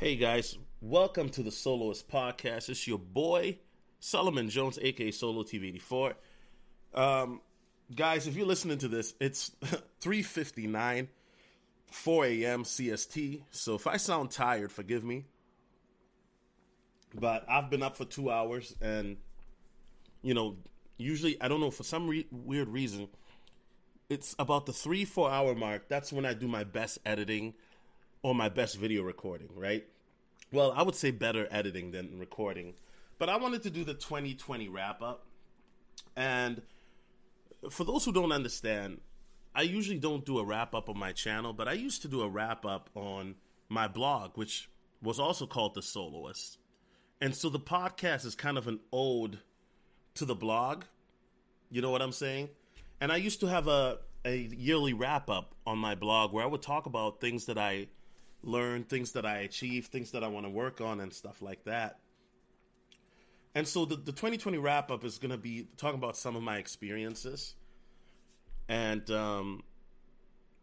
Hey guys, welcome to the Soloist Podcast. It's your boy Solomon Jones, aka Solo TV84. Um, guys, if you're listening to this, it's 3:59, 4 a.m. CST. So if I sound tired, forgive me. But I've been up for two hours, and you know, usually I don't know for some re- weird reason, it's about the three four hour mark. That's when I do my best editing or my best video recording, right? Well, I would say better editing than recording. But I wanted to do the 2020 wrap up. And for those who don't understand, I usually don't do a wrap up on my channel, but I used to do a wrap up on my blog, which was also called The Soloist. And so the podcast is kind of an ode to the blog. You know what I'm saying? And I used to have a, a yearly wrap up on my blog where I would talk about things that I learn, things that I achieve, things that I want to work on, and stuff like that. And so the, the 2020 wrap up is going to be talking about some of my experiences. And um,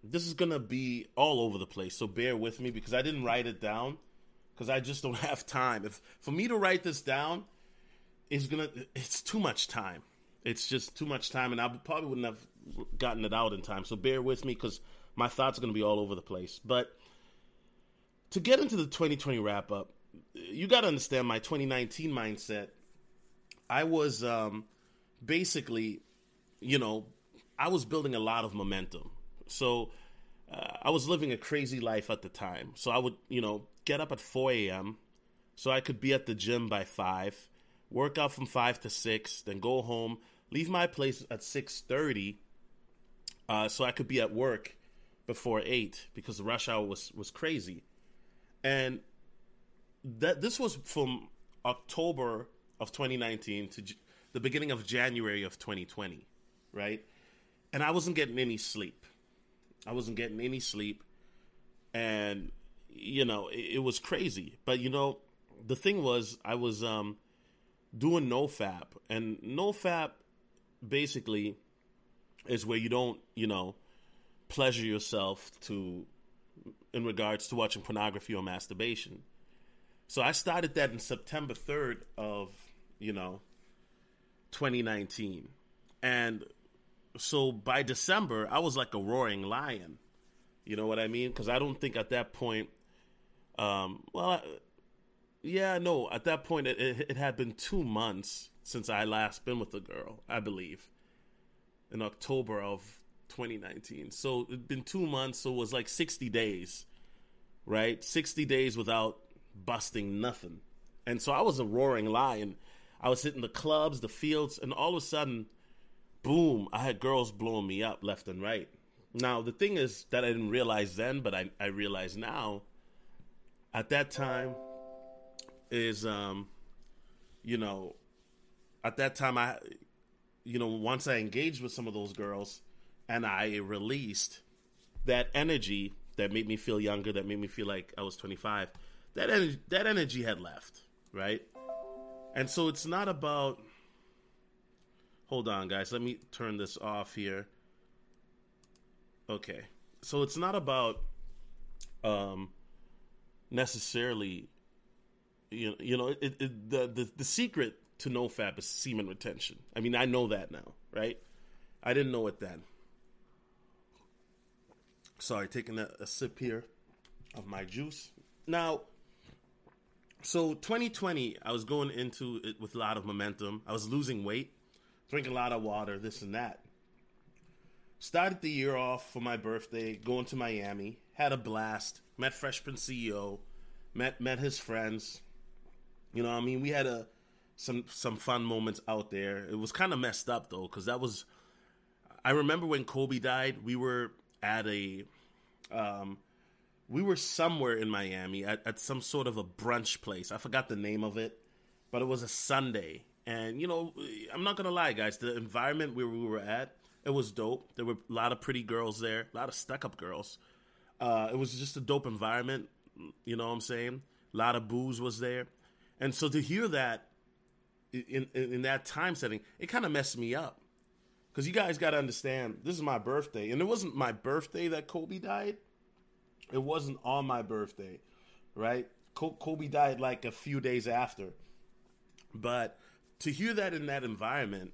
this is going to be all over the place. So bear with me because I didn't write it down because I just don't have time. If For me to write this down, is gonna it's too much time. It's just too much time, and I probably wouldn't have gotten it out in time. So bear with me because my thoughts are going to be all over the place. But to get into the 2020 wrap up, you got to understand my 2019 mindset. I was um, basically, you know, I was building a lot of momentum. So uh, I was living a crazy life at the time. So I would, you know, get up at 4 a.m. so I could be at the gym by 5, work out from 5 to 6, then go home, leave my place at 6.30 uh, so I could be at work before 8 because the rush hour was, was crazy and that this was from October of 2019 to J- the beginning of January of 2020, right? And I wasn't getting any sleep. I wasn't getting any sleep, and you know it, it was crazy. But you know, the thing was, I was um, doing NoFap, and NoFap basically is where you don't, you know, pleasure yourself to in regards to watching pornography or masturbation. So I started that in September 3rd of, you know, 2019. And so by December, I was like a roaring lion. You know what I mean? Because I don't think at that point, um, well, I, yeah, no, at that point, it, it, it, had been two months since I last been with a girl, I believe, in October of 2019. So it'd been two months, so it was like 60 days, right? 60 days without busting nothing. And so I was a roaring lion. I was hitting the clubs, the fields, and all of a sudden, boom, I had girls blowing me up left and right. Now, the thing is that I didn't realize then, but I, I realize now, at that time, is, um, you know, at that time, I, you know, once I engaged with some of those girls, and I released that energy that made me feel younger, that made me feel like I was 25. That energy, that energy had left, right? And so it's not about. Hold on, guys. Let me turn this off here. Okay, so it's not about um, necessarily. You know, you know, it, it, the the the secret to no fap is semen retention. I mean, I know that now, right? I didn't know it then. Sorry, taking a, a sip here of my juice. Now, so 2020, I was going into it with a lot of momentum. I was losing weight, drinking a lot of water, this and that. Started the year off for my birthday, going to Miami, had a blast, met Fresh Prince CEO, met met his friends. You know, I mean, we had a some some fun moments out there. It was kind of messed up though, because that was. I remember when Kobe died. We were at a um, we were somewhere in Miami at, at some sort of a brunch place. I forgot the name of it, but it was a Sunday. And you know, I'm not gonna lie, guys. The environment where we were at, it was dope. There were a lot of pretty girls there, a lot of stuck-up girls. Uh, it was just a dope environment. You know what I'm saying? A lot of booze was there, and so to hear that in in, in that time setting, it kind of messed me up because you guys got to understand this is my birthday and it wasn't my birthday that kobe died it wasn't on my birthday right Kobe died like a few days after. But to hear that in that environment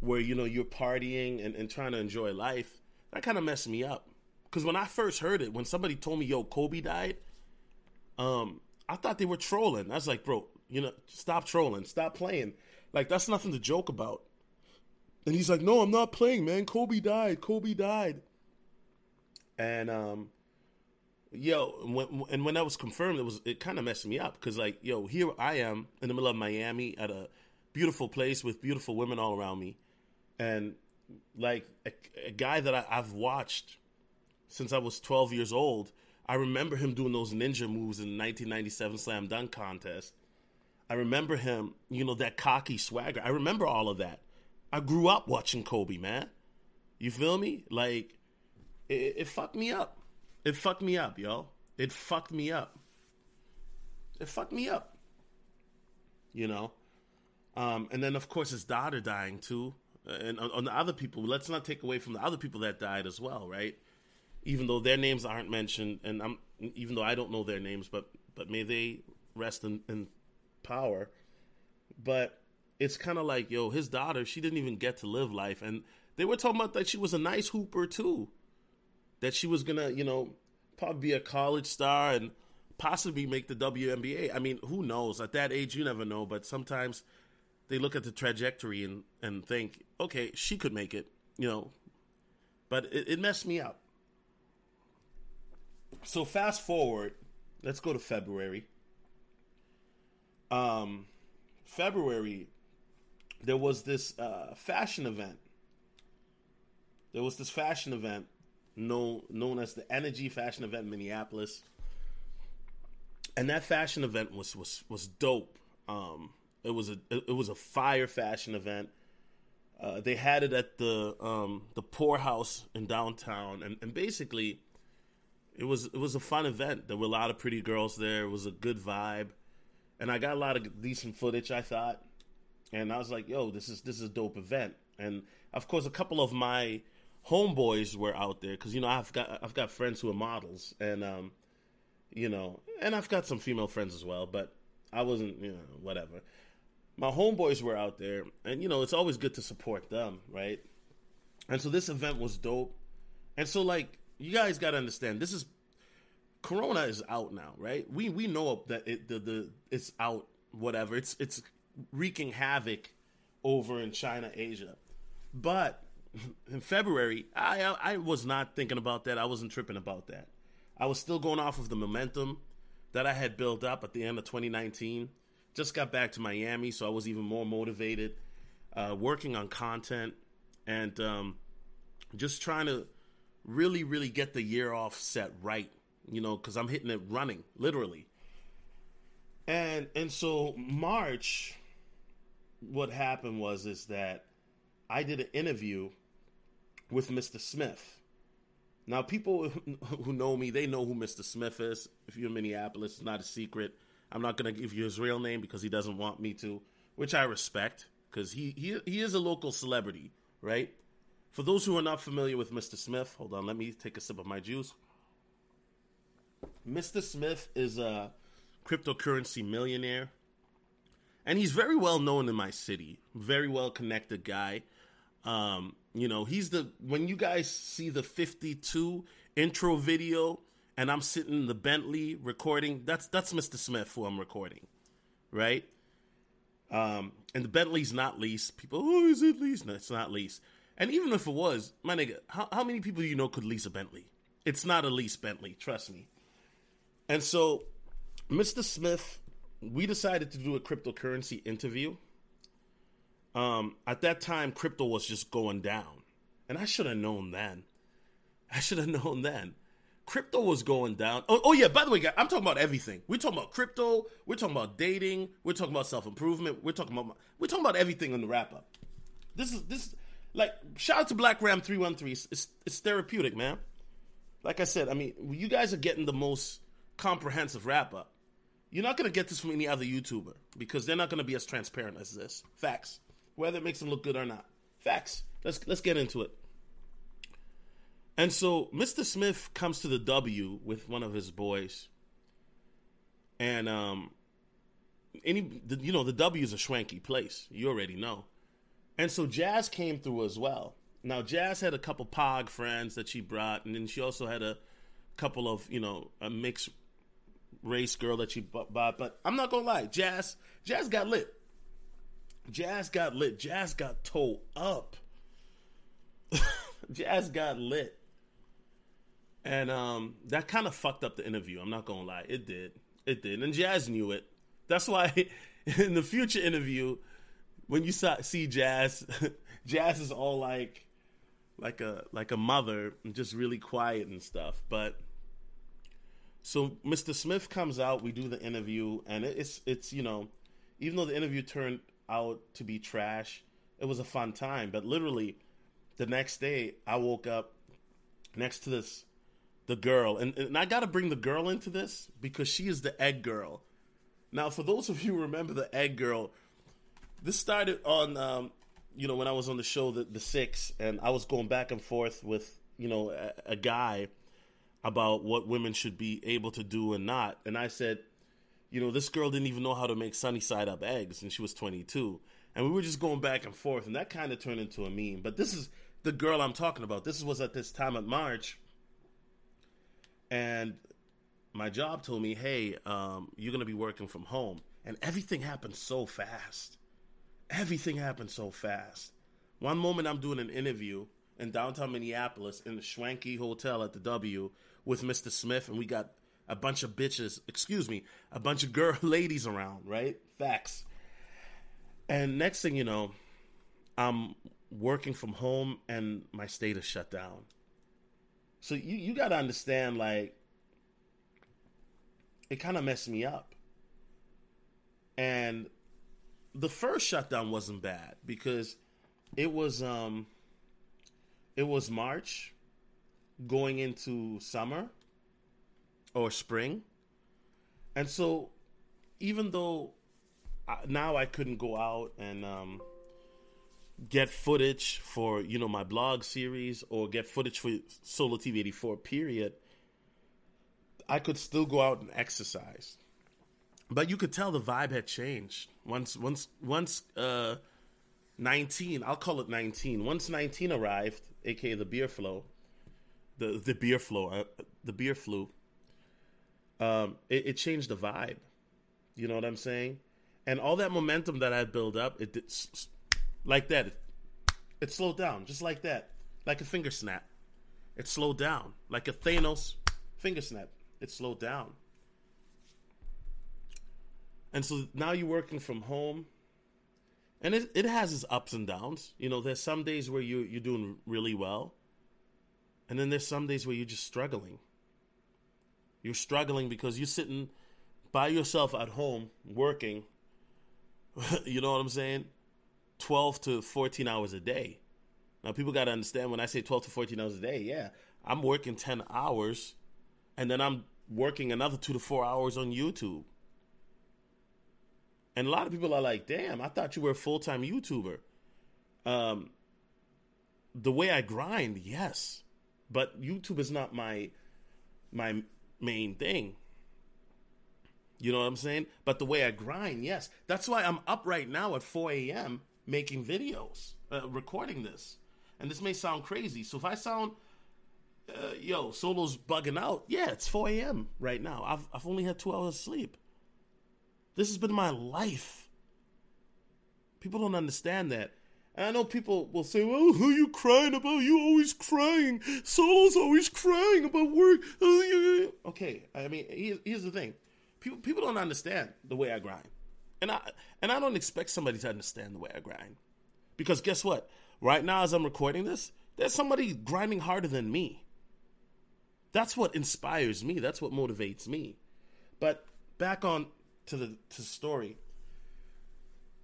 where you know you're partying and, and trying to enjoy life, that kind of messed me up. Because when I first heard it, when somebody told me, "Yo, Kobe died," um, I thought they were trolling. I was like, "Bro, you know, stop trolling, stop playing. Like that's nothing to joke about." And he's like, "No, I'm not playing, man. Kobe died. Kobe died." And um, yo, and when that was confirmed, it was it kind of messed me up because like, yo, here I am in the middle of Miami at a beautiful place with beautiful women all around me, and like a, a guy that I, I've watched since I was 12 years old. I remember him doing those ninja moves in the 1997 Slam Dunk contest. I remember him, you know, that cocky swagger. I remember all of that. I grew up watching Kobe, man. You feel me? Like, it, it fucked me up. It fucked me up, yo. It fucked me up. It fucked me up. You know? Um, and then, of course, his daughter dying, too. And on, on the other people, let's not take away from the other people that died as well, right? Even though their names aren't mentioned, and I'm even though I don't know their names, but but may they rest in, in power. But it's kind of like, yo, his daughter, she didn't even get to live life, and they were talking about that she was a nice hooper too that she was gonna, you know, probably be a college star and possibly make the WNBA. I mean, who knows? At that age, you never know. But sometimes they look at the trajectory and and think, okay, she could make it, you know. But it, it messed me up. So fast forward, let's go to February. Um, February, there was this uh, fashion event. There was this fashion event known known as the Energy Fashion Event in Minneapolis. And that fashion event was was was dope. Um, it was a it was a fire fashion event. Uh, they had it at the um, the Pourhouse in downtown, and, and basically, it was it was a fun event. There were a lot of pretty girls there. It was a good vibe, and I got a lot of decent footage. I thought, and I was like, "Yo, this is this is a dope event." And of course, a couple of my homeboys were out there because you know I've got I've got friends who are models and um, you know, and I've got some female friends as well, but I wasn't you know whatever. My homeboys were out there, and you know it's always good to support them, right? And so this event was dope, and so like you guys got to understand this is Corona is out now, right? We we know that it the, the it's out, whatever. It's it's wreaking havoc over in China, Asia, but in February, I, I was not thinking about that. I wasn't tripping about that. I was still going off of the momentum that I had built up at the end of 2019. Just got back to Miami, so I was even more motivated, uh, working on content and um, just trying to really, really get the year off set right. You know, because I'm hitting it running, literally. And and so March, what happened was is that I did an interview with Mr. Smith. Now, people who know me, they know who Mr. Smith is. If you're in Minneapolis, it's not a secret. I'm not going to give you his real name because he doesn't want me to, which I respect because he, he, he is a local celebrity, right? For those who are not familiar with Mr. Smith, hold on, let me take a sip of my juice. Mr. Smith is a cryptocurrency millionaire, and he's very well known in my city. Very well connected guy. Um, you know, he's the when you guys see the 52 intro video and I'm sitting in the Bentley recording, that's that's Mr. Smith who I'm recording. Right? Um, and the Bentley's not leased. People, oh, is it leased? No, it's not leased. And even if it was, my nigga, how, how many people do you know could lease a Bentley? It's not a lease Bentley, trust me. And so, Mr. Smith, we decided to do a cryptocurrency interview um, at that time, crypto was just going down, and I should have known then. I should have known then. Crypto was going down. Oh, oh yeah. By the way, guys, I'm talking about everything. We're talking about crypto. We're talking about dating. We're talking about self improvement. We're talking about we're talking about everything in the wrap up. This is this like shout out to Black Ram three one three. It's it's therapeutic, man. Like I said, I mean, you guys are getting the most comprehensive wrap up. You're not gonna get this from any other YouTuber because they're not gonna be as transparent as this. Facts whether it makes them look good or not. Facts. Let's let's get into it. And so Mr. Smith comes to the W with one of his boys. and um, any you know the W is a schwanky place. You already know, and so Jazz came through as well. Now Jazz had a couple Pog friends that she brought, and then she also had a couple of you know a mixed race girl that she bought. But I'm not gonna lie, Jazz Jazz got lit. Jazz got lit. Jazz got towed up. Jazz got lit. And um, that kind of fucked up the interview. I'm not gonna lie, it did. It did, and Jazz knew it. That's why in the future interview, when you see Jazz, Jazz is all like, like a like a mother, and just really quiet and stuff. But so Mr. Smith comes out, we do the interview, and it's it's you know, even though the interview turned out to be trash, it was a fun time. But literally, the next day, I woke up next to this the girl, and, and I got to bring the girl into this because she is the egg girl. Now, for those of you remember the egg girl, this started on, um, you know, when I was on the show, the, the Six, and I was going back and forth with, you know, a, a guy about what women should be able to do and not. And I said, you know, this girl didn't even know how to make sunny side up eggs, and she was 22. And we were just going back and forth, and that kind of turned into a meme. But this is the girl I'm talking about. This was at this time of March and my job told me, "Hey, um, you're gonna be working from home," and everything happened so fast. Everything happened so fast. One moment I'm doing an interview in downtown Minneapolis in the Schwanky Hotel at the W with Mr. Smith, and we got a bunch of bitches, excuse me, a bunch of girl ladies around, right? Facts. And next thing you know, I'm working from home and my state is shut down. So you you got to understand like it kind of messed me up. And the first shutdown wasn't bad because it was um it was March going into summer or spring. And so even though now I couldn't go out and um get footage for you know my blog series or get footage for Solo TV 84 period, I could still go out and exercise. But you could tell the vibe had changed once once once uh 19, I'll call it 19. Once 19 arrived, aka the beer flow, the the beer flow, uh, the beer flu, um, it, it changed the vibe. You know what I'm saying? And all that momentum that I built up, it did, like that. It slowed down, just like that, like a finger snap. It slowed down, like a Thanos finger snap. It slowed down. And so now you're working from home, and it, it has its ups and downs. You know, there's some days where you you're doing really well, and then there's some days where you're just struggling. You're struggling because you're sitting by yourself at home working. you know what I'm saying? 12 to 14 hours a day. Now, people got to understand when I say 12 to 14 hours a day, yeah, I'm working 10 hours and then I'm working another two to four hours on YouTube. And a lot of people are like, damn, I thought you were a full time YouTuber. Um, the way I grind, yes, but YouTube is not my my main thing. You know what I'm saying? But the way I grind, yes. That's why I'm up right now at 4 a.m making videos, uh, recording this. And this may sound crazy. So if I sound, uh, yo, Solo's bugging out, yeah, it's 4 a.m. right now. I've, I've only had two hours of sleep. This has been my life. People don't understand that. And I know people will say, well, who you crying about? You always crying. Solo's always crying about work. Uh, okay, I mean, here's the thing. People, people don't understand the way I grind. And I and I don't expect somebody to understand the way I grind. Because guess what? Right now as I'm recording this, there's somebody grinding harder than me. That's what inspires me. That's what motivates me. But back on to the to the story.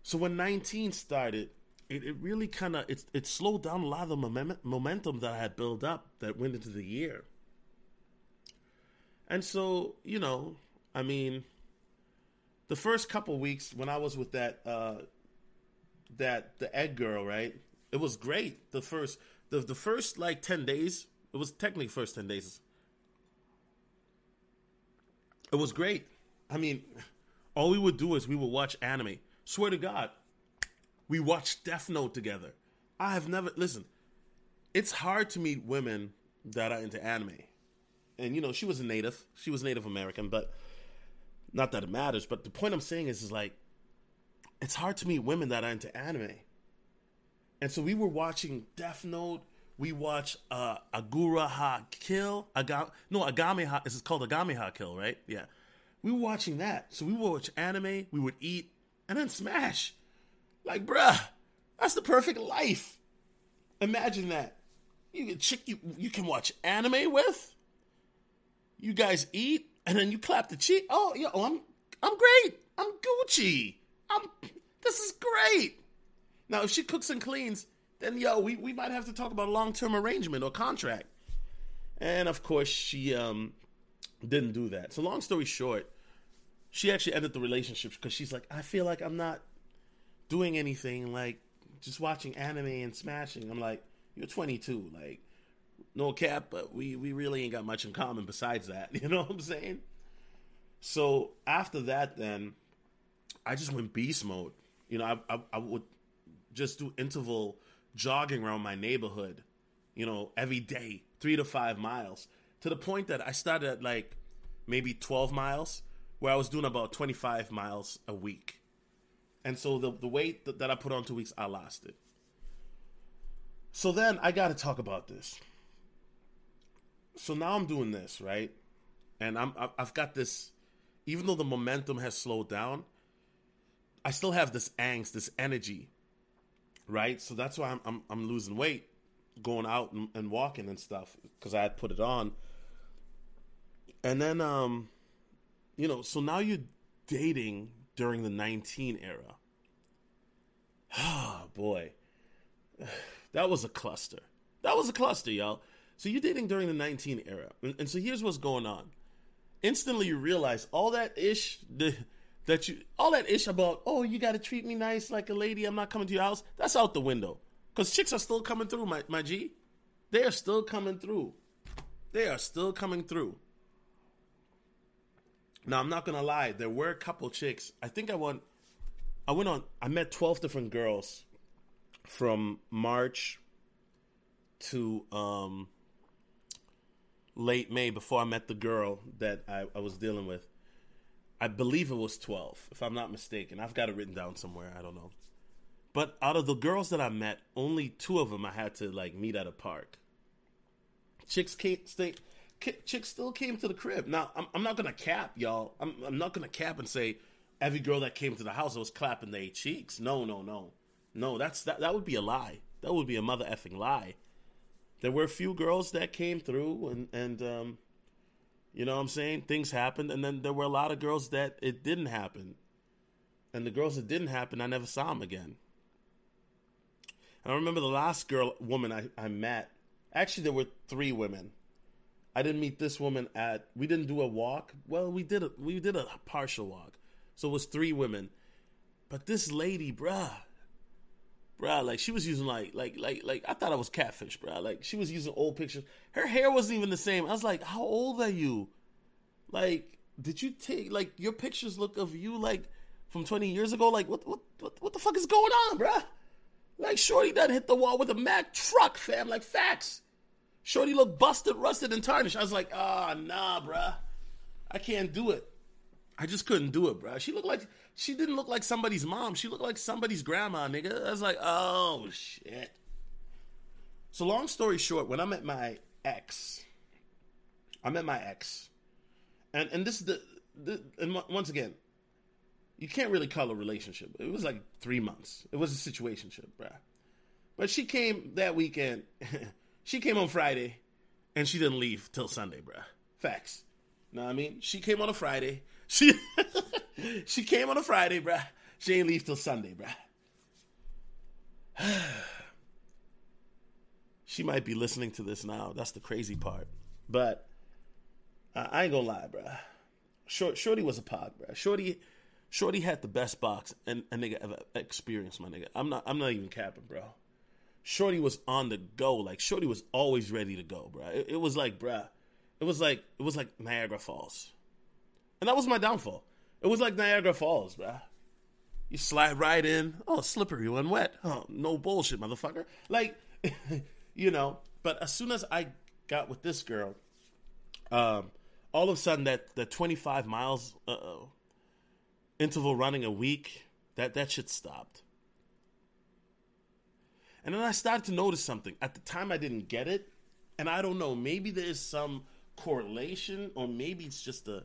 So when 19 started, it, it really kind of it, it slowed down a lot of the moment, momentum that I had built up that went into the year. And so, you know, I mean, the first couple weeks when I was with that uh, that the egg girl, right? It was great. The first the the first like ten days, it was technically first ten days. It was great. I mean, all we would do is we would watch anime. Swear to God, we watched Death Note together. I have never listen. It's hard to meet women that are into anime, and you know she was a native. She was Native American, but not that it matters. But the point I'm saying is, is like, it's hard to meet women that are into anime. And so we were watching Death Note. We watched uh, Agura Ha Kill. Aga- no, Agame Ha. Is called Agame Ha Kill, right? Yeah. We were watching that. So we would watch anime. We would eat and then smash. Like, bruh, that's the perfect life. Imagine that. You can chick you you can watch anime with. You guys eat and then you clap the cheek. Oh, yo, I'm I'm great. I'm Gucci. I'm this is great. Now, if she cooks and cleans, then yo, we, we might have to talk about a long term arrangement or contract. And of course, she um didn't do that. So long story short, she actually ended the relationship because she's like, I feel like I'm not doing anything like just watching anime and smashing. I'm like, you're 22, like no cap, but we we really ain't got much in common besides that. You know what I'm saying? So after that, then I just went beast mode. You know, I, I, I would just do interval jogging around my neighborhood, you know, every day, three to five miles, to the point that I started at like maybe 12 miles, where I was doing about 25 miles a week. And so the, the weight that, that I put on two weeks, I lost it. So then I got to talk about this. So now I'm doing this, right? And I'm I've got this even though the momentum has slowed down, I still have this angst, this energy, right? So that's why I'm I'm, I'm losing weight, going out and, and walking and stuff because I had put it on. And then, um, you know, so now you're dating during the 19 era. Oh boy, that was a cluster. That was a cluster, y'all. So you're dating during the 19 era, and, so here's what's going on. Instantly, you realize all that ish, that you all that ish about oh you got to treat me nice like a lady i'm not coming to your house that's out the window because chicks are still coming through my, my g they are still coming through they are still coming through now i'm not gonna lie there were a couple chicks i think i went i went on i met 12 different girls from march to um late may before i met the girl that i, I was dealing with I believe it was 12, if I'm not mistaken. I've got it written down somewhere. I don't know. But out of the girls that I met, only two of them I had to like meet at a park. Chicks came, stay, chicks still came to the crib. Now I'm, I'm not gonna cap, y'all. I'm, I'm not gonna cap and say every girl that came to the house was clapping their cheeks. No, no, no, no. That's that. That would be a lie. That would be a mother effing lie. There were a few girls that came through and and um, you know what I'm saying? Things happened, and then there were a lot of girls that it didn't happen. And the girls that didn't happen, I never saw them again. And I remember the last girl, woman I, I met. Actually, there were three women. I didn't meet this woman at. We didn't do a walk. Well, we did a we did a partial walk, so it was three women. But this lady, bruh, bruh, like she was using like like like like I thought I was catfish, bruh. Like she was using old pictures. Her hair wasn't even the same. I was like, how old are you? Like, did you take like your pictures look of you like from twenty years ago? Like, what what what what the fuck is going on, bruh? Like, Shorty done hit the wall with a Mack truck, fam. Like, facts. Shorty looked busted, rusted, and tarnished. I was like, ah, oh, nah, bruh. I can't do it. I just couldn't do it, bruh. She looked like she didn't look like somebody's mom. She looked like somebody's grandma, nigga. I was like, oh shit. So long story short, when I met my ex, I met my ex, and and this is the, the and once again, you can't really call a relationship. It was like three months. It was a situationship, bruh. But she came that weekend. she came on Friday, and she didn't leave till Sunday, bruh. Facts. Know what I mean? She came on a Friday. She she came on a Friday, bruh. She ain't leave till Sunday, bruh. she might be listening to this now. That's the crazy part. But uh, I ain't gonna lie, bruh. Short, Shorty was a pog, bruh. Shorty, Shorty had the best box and a nigga ever experienced, my nigga. I'm not, I'm not even capping, bro. Shorty was on the go, like Shorty was always ready to go, bro. It, it was like, bruh, it was like, it was like Niagara Falls. And that was my downfall. It was like Niagara Falls, bruh. You slide right in. Oh, slippery when wet. Oh, no bullshit, motherfucker. Like, you know. But as soon as I got with this girl, um, all of a sudden that that 25 miles uh-oh, interval running a week, that that shit stopped. And then I started to notice something. At the time, I didn't get it, and I don't know. Maybe there's some correlation, or maybe it's just a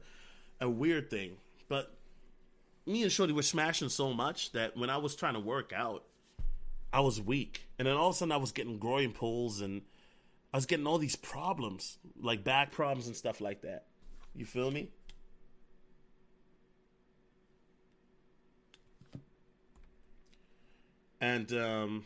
a weird thing. But me and Shorty were smashing so much that when I was trying to work out, I was weak, and then all of a sudden I was getting groin pulls, and I was getting all these problems, like back problems and stuff like that. You feel me? And um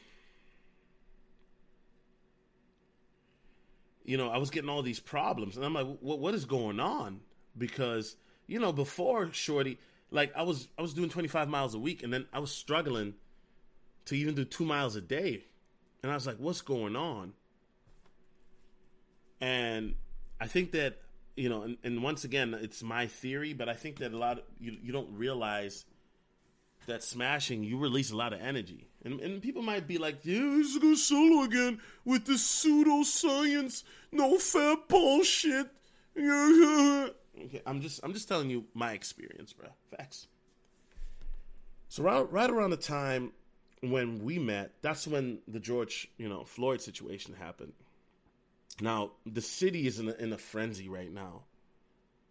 you know, I was getting all these problems, and I'm like, what what is going on? Because you know, before Shorty, like I was I was doing 25 miles a week, and then I was struggling to even do two miles a day, and I was like, what's going on? And I think that you know, and, and once again, it's my theory, but I think that a lot of you you don't realize that smashing you release a lot of energy, and and people might be like, yeah, this is go solo again with this pseudoscience, no fap bullshit. okay, I'm just I'm just telling you my experience, bro. Facts. So right, right around the time when we met, that's when the George, you know, Floyd situation happened. Now, the city is in a, in a frenzy right now.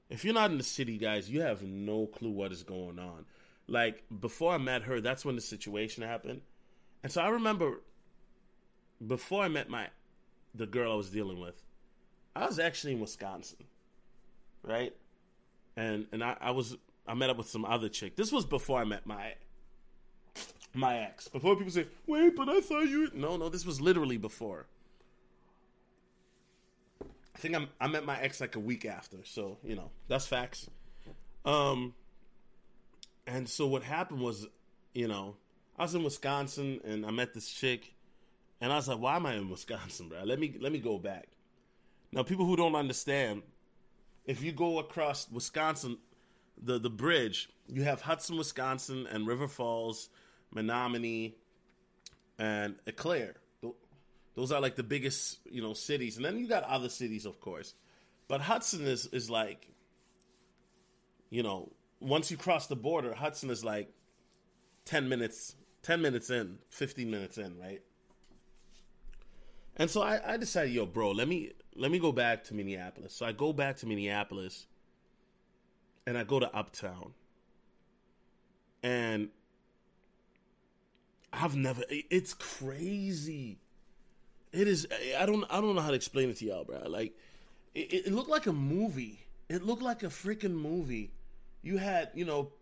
If you're not in the city, guys, you have no clue what is going on. Like, before I met her, that's when the situation happened. And so I remember before I met my the girl I was dealing with, I was actually in Wisconsin. Right? And and I, I was I met up with some other chick. This was before I met my my ex. Before people say, wait, but I thought you No, no, this was literally before. I think I'm I met my ex like a week after, so you know that's facts. Um, and so what happened was, you know, I was in Wisconsin and I met this chick, and I was like, why am I in Wisconsin, bro? Let me let me go back. Now, people who don't understand, if you go across Wisconsin, the the bridge, you have Hudson, Wisconsin, and River Falls, Menomonie, and Eau Claire. Those are like the biggest, you know, cities, and then you got other cities, of course. But Hudson is is like, you know, once you cross the border, Hudson is like ten minutes, ten minutes in, fifteen minutes in, right? And so I, I decided, yo, bro, let me let me go back to Minneapolis. So I go back to Minneapolis, and I go to Uptown, and I've never. It's crazy it is. I don't. I don't know how to explain it to y'all, bro. Like, it, it looked like a movie. It looked like a freaking movie. You had, you know,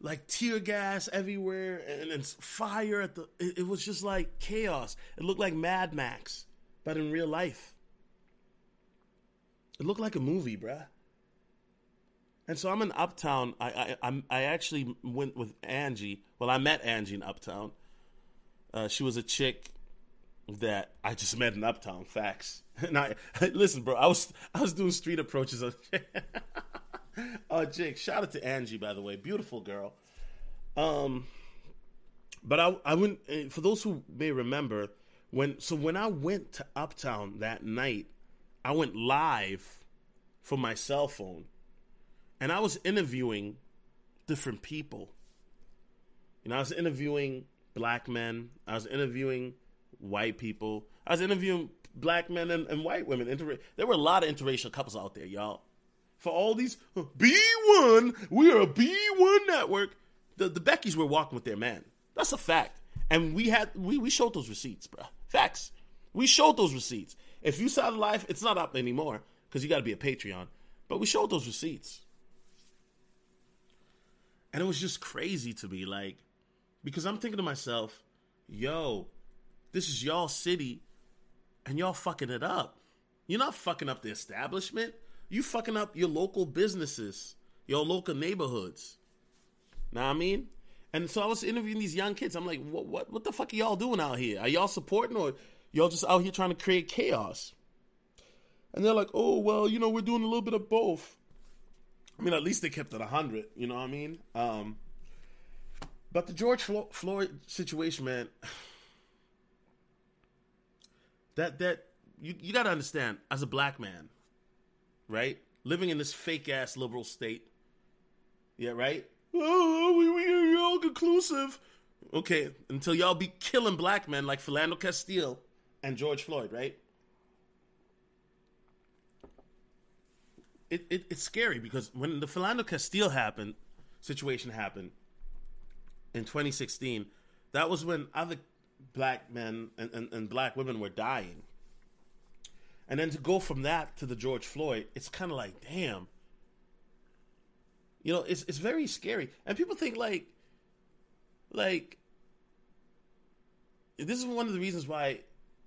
like tear gas everywhere and, and fire at the. It, it was just like chaos. It looked like Mad Max, but in real life. It looked like a movie, bruh. And so I'm in Uptown. I I i, I actually went with Angie. Well, I met Angie in Uptown. Uh, she was a chick that I just met in Uptown. Facts. And I listen, bro. I was I was doing street approaches. oh, Jake! Shout out to Angie, by the way, beautiful girl. Um, but I I went eh, for those who may remember when so when I went to Uptown that night, I went live from my cell phone, and I was interviewing different people. You know, I was interviewing black men. I was interviewing white people. I was interviewing black men and, and white women. Inter- there were a lot of interracial couples out there, y'all. For all these uh, B1, we are a B1 network. The, the Beckys were walking with their man. That's a fact. And we had we, we showed those receipts, bro. Facts. We showed those receipts. If you saw the life, it's not up anymore because you got to be a Patreon. But we showed those receipts. And it was just crazy to me, like, because I'm thinking to myself, yo, this is y'all city, and y'all fucking it up. You're not fucking up the establishment. You fucking up your local businesses, your local neighborhoods. Know what I mean? And so I was interviewing these young kids. I'm like, what, what, what the fuck are y'all doing out here? Are y'all supporting or y'all just out here trying to create chaos? And they're like, oh, well, you know, we're doing a little bit of both. I mean, at least they kept it hundred. You know what I mean? Um, but the George Floyd situation, man. That that you you got to understand as a black man, right? Living in this fake ass liberal state. Yeah, right. Oh, oh we we all conclusive. Okay, until y'all be killing black men like Philando Castile and George Floyd, right? It, it, it's scary because when the Philando Castile happened, situation happened in 2016, that was when other black men and, and, and black women were dying. And then to go from that to the George Floyd, it's kind of like, damn. You know, it's it's very scary. And people think like like this is one of the reasons why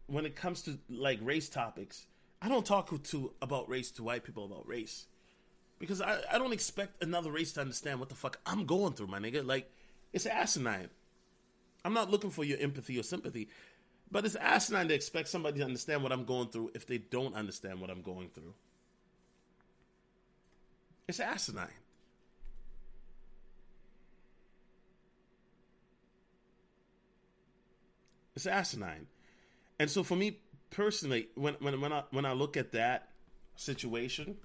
when it comes to like race topics, I don't talk to about race to white people about race. Because I, I don't expect another race to understand what the fuck I'm going through, my nigga. Like, it's asinine. I'm not looking for your empathy or sympathy, but it's asinine to expect somebody to understand what I'm going through if they don't understand what I'm going through. It's asinine. It's asinine. And so for me personally, when when when I when I look at that situation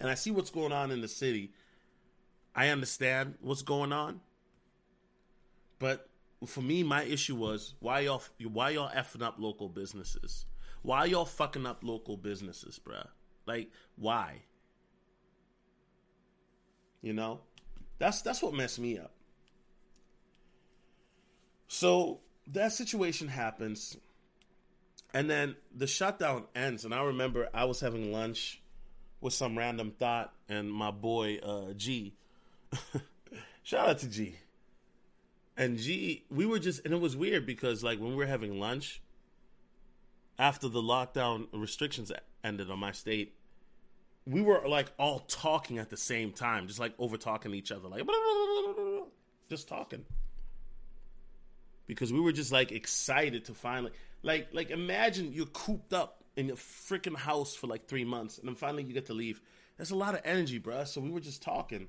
and I see what's going on in the city, I understand what's going on. But for me, my issue was why y'all why y'all effing up local businesses? Why y'all fucking up local businesses, bruh? Like why? You know, that's that's what messed me up. So that situation happens, and then the shutdown ends. And I remember I was having lunch with some random thought and my boy uh, G. Shout out to G. And G, we were just, and it was weird because like when we were having lunch after the lockdown restrictions ended on my state, we were like all talking at the same time, just like over talking each other, like just talking because we were just like excited to finally like like imagine you're cooped up in your freaking house for like three months and then finally you get to leave. That's a lot of energy, bruh. So we were just talking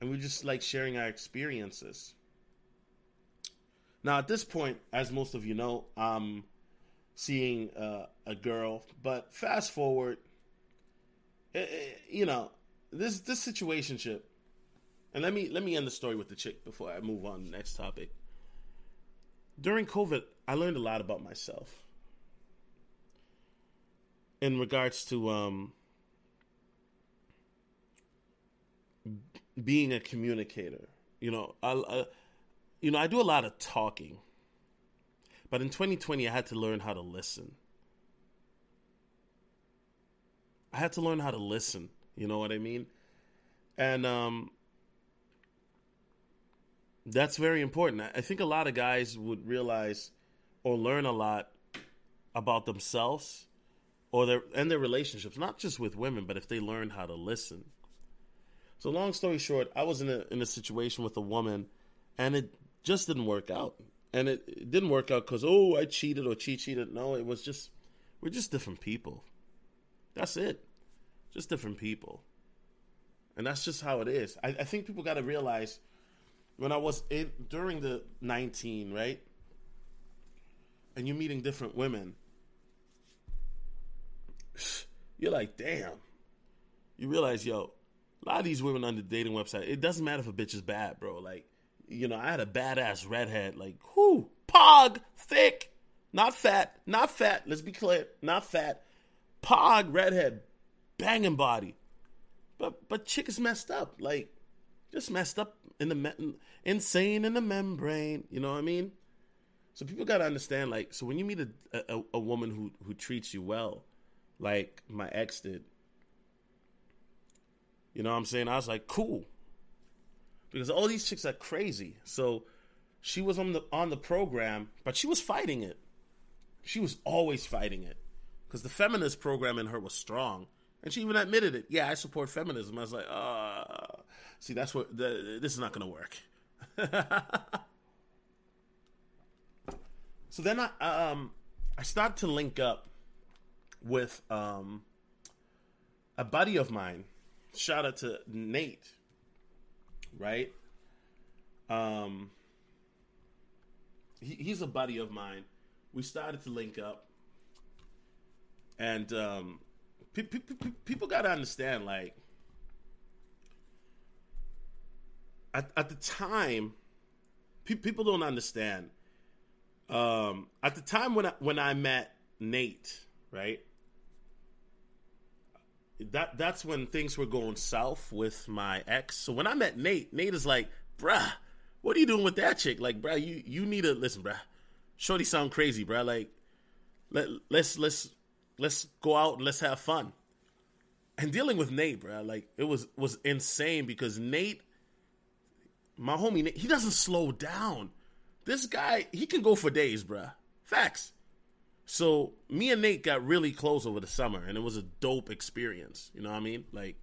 and we are just like sharing our experiences. Now at this point, as most of you know, I'm seeing uh, a girl, but fast forward, it, eh, it, eh, you know, this this situationship. And let me let me end the story with the chick before I move on to the next topic during COVID, I learned a lot about myself in regards to um, being a communicator. You know, I, I, you know, I do a lot of talking, but in 2020, I had to learn how to listen. I had to learn how to listen. You know what I mean? And um, that's very important. I think a lot of guys would realize or learn a lot about themselves or their and their relationships, not just with women, but if they learn how to listen. So long story short, I was in a in a situation with a woman and it just didn't work out. And it, it didn't work out because oh I cheated or she cheated. No, it was just we're just different people. That's it. Just different people. And that's just how it is. I, I think people gotta realize when I was in during the 19, right? And you're meeting different women. You're like, damn. You realize, yo, a lot of these women on the dating website, it doesn't matter if a bitch is bad, bro. Like, you know, I had a badass redhead, like, whoo, pog, thick, not fat, not fat, let's be clear, not fat. Pog, redhead, banging body. But but chick is messed up. Like, just messed up in the me- insane in the membrane. You know what I mean? So people got to understand, like, so when you meet a, a, a woman who who treats you well, like my ex did, you know what I'm saying? I was like, cool, because all these chicks are crazy. So she was on the on the program, but she was fighting it. She was always fighting it because the feminist program in her was strong, and she even admitted it. Yeah, I support feminism. I was like, uh See, that's what the, this is not going to work. so then I um I started to link up with um a buddy of mine shout out to Nate, right? Um, he, he's a buddy of mine. We started to link up, and um, pe- pe- pe- people got to understand, like, at, at the time, pe- people don't understand. Um, at the time when I, when I met Nate, right? That that's when things were going south with my ex. So when I met Nate, Nate is like, "Bruh, what are you doing with that chick? Like, bruh, you you need to listen, bruh. Shorty sound crazy, bruh. Like, let let's let's let's go out and let's have fun." And dealing with Nate, bruh, like it was was insane because Nate, my homie, Nate, he doesn't slow down. This guy, he can go for days, bruh. Facts. So me and Nate got really close over the summer, and it was a dope experience. You know what I mean? Like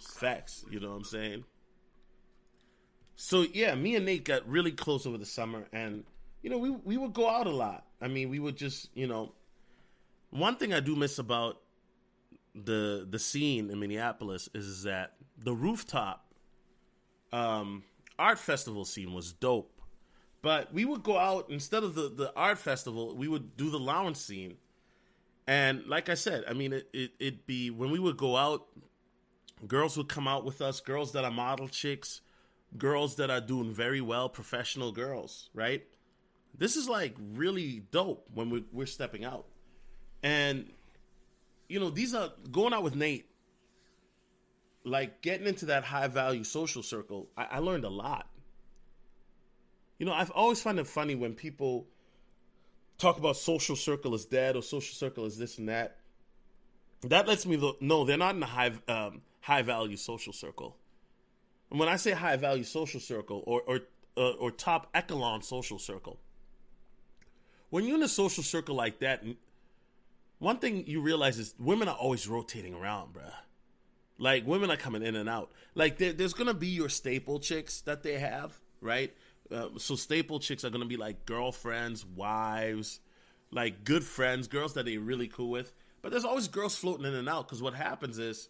facts. You know what I'm saying? So yeah, me and Nate got really close over the summer, and you know we we would go out a lot. I mean, we would just you know. One thing I do miss about the the scene in Minneapolis is that the rooftop um, art festival scene was dope. But we would go out instead of the, the art festival, we would do the lounge scene. And like I said, I mean, it, it, it'd be when we would go out, girls would come out with us, girls that are model chicks, girls that are doing very well, professional girls, right? This is like really dope when we, we're stepping out. And, you know, these are going out with Nate, like getting into that high value social circle. I, I learned a lot you know, I've always found it funny when people talk about social circle as dead or social circle as this and that. That lets me know they're not in a high um, high value social circle. And when I say high value social circle or or uh, or top echelon social circle, when you're in a social circle like that, one thing you realize is women are always rotating around, bruh. Like women are coming in and out. Like there, there's gonna be your staple chicks that they have, right? Uh, so staple chicks are gonna be like girlfriends, wives, like good friends, girls that they're really cool with. But there's always girls floating in and out because what happens is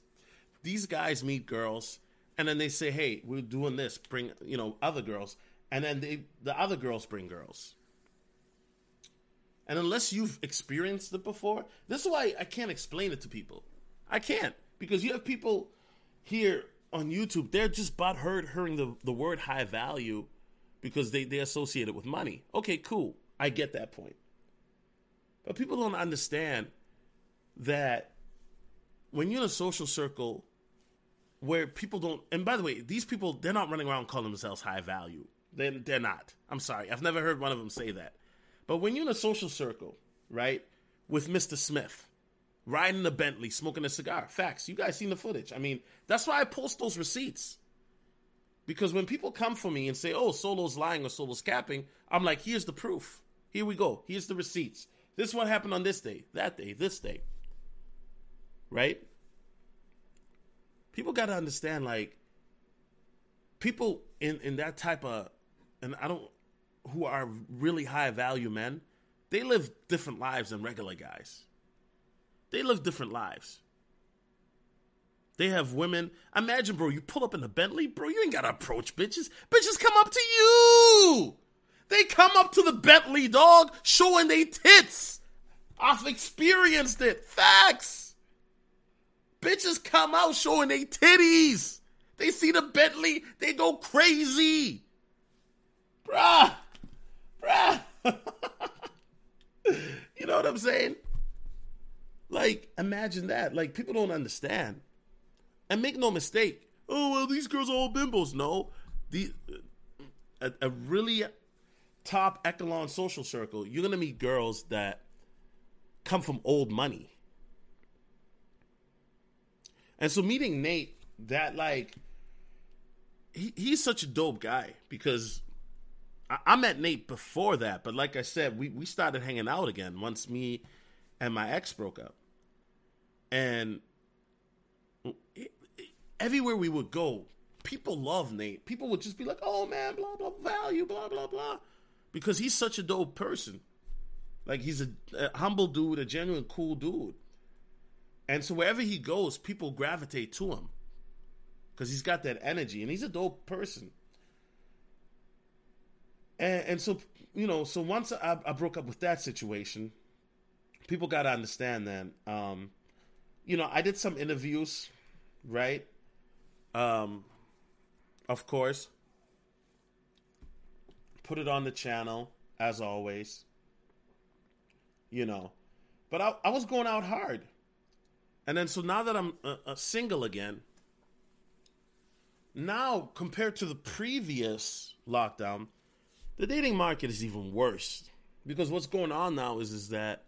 these guys meet girls and then they say, "Hey, we're doing this. Bring you know other girls," and then they the other girls bring girls. And unless you've experienced it before, this is why I can't explain it to people. I can't because you have people here on YouTube. They're just butthurt hearing the the word high value because they, they associate it with money. Okay, cool. I get that point. But people don't understand that when you're in a social circle where people don't, and by the way, these people, they're not running around calling themselves high value. They're, they're not. I'm sorry. I've never heard one of them say that. But when you're in a social circle, right, with Mr. Smith, riding a Bentley, smoking a cigar, facts. You guys seen the footage. I mean, that's why I post those receipts. Because when people come for me and say, oh, Solo's lying or Solo's capping, I'm like, here's the proof. Here we go. Here's the receipts. This is what happened on this day, that day, this day. Right? People got to understand, like, people in, in that type of, and I don't, who are really high value men, they live different lives than regular guys. They live different lives. They have women. Imagine, bro, you pull up in a Bentley, bro, you ain't gotta approach bitches. Bitches come up to you. They come up to the Bentley dog showing they tits. I've experienced it. Facts. Bitches come out showing they titties. They see the Bentley, they go crazy. Bruh. Bruh. you know what I'm saying? Like, imagine that. Like, people don't understand. And make no mistake, oh well, these girls are all bimbos. No, the a, a really top echelon social circle, you're gonna meet girls that come from old money. And so meeting Nate, that like he, he's such a dope guy because I, I met Nate before that, but like I said, we, we started hanging out again once me and my ex broke up. And everywhere we would go, people love Nate. People would just be like, "Oh man, blah blah value, blah blah blah," because he's such a dope person. Like he's a, a humble dude, a genuine cool dude. And so wherever he goes, people gravitate to him. because he's got that energy and he's a dope person. And, and so you know, so once I, I, broke up with that situation, people got to understand that. Um, you know, I did some interviews, right? Um, of course, put it on the channel as always. You know, but I, I was going out hard, and then so now that I'm uh, single again, now compared to the previous lockdown, the dating market is even worse because what's going on now is is that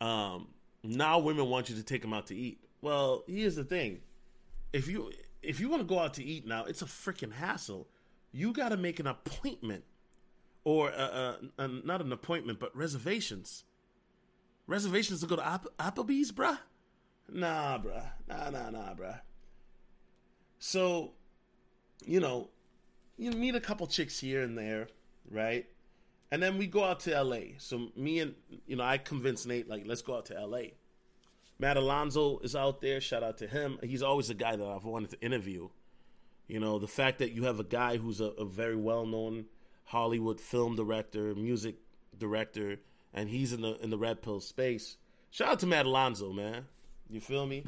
um, now women want you to take them out to eat. Well, here's the thing: if you if you want to go out to eat now, it's a freaking hassle. You got to make an appointment, or uh, uh, not an appointment, but reservations. Reservations to go to App- Applebee's, bruh? Nah, bruh. Nah, nah, nah, bruh. So, you know, you meet a couple chicks here and there, right? And then we go out to LA. So me and you know, I convinced Nate like, let's go out to LA. Matt Alonzo is out there. Shout out to him. He's always a guy that I've wanted to interview. You know, the fact that you have a guy who's a, a very well known Hollywood film director, music director, and he's in the in the red pill space. Shout out to Matt Alonzo, man. You feel me?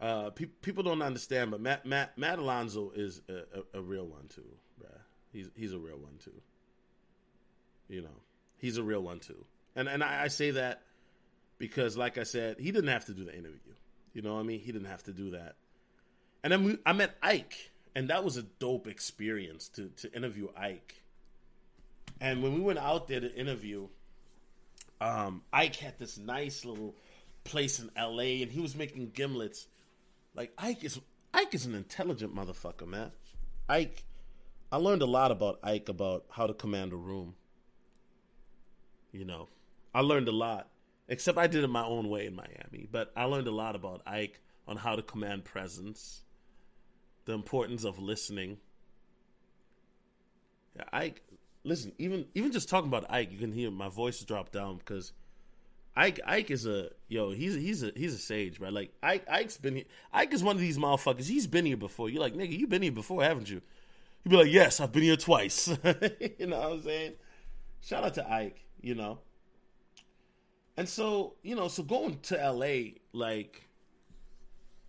Uh, pe- people don't understand, but Matt Matt Matt Alonzo is a, a, a, real one too, bruh. He's he's a real one too. You know, he's a real one too, and and I, I say that because, like I said, he didn't have to do the interview. You know what I mean? He didn't have to do that. And then we, I met Ike, and that was a dope experience to to interview Ike. And when we went out there to interview, um, Ike had this nice little place in L.A. and he was making gimlets like Ike is Ike is an intelligent motherfucker, man. Ike, I learned a lot about Ike about how to command a room. You know, I learned a lot. Except I did it my own way in Miami, but I learned a lot about Ike on how to command presence, the importance of listening. Yeah, Ike, listen, even even just talking about Ike, you can hear my voice drop down because Ike Ike is a yo. He's he's a he's a sage, right? Like Ike Ike's been here. Ike is one of these motherfuckers. He's been here before. You're like nigga, you've been here before, haven't you? You'd be like, yes, I've been here twice. you know what I'm saying? Shout out to Ike. You know. And so you know, so going to L.A. like,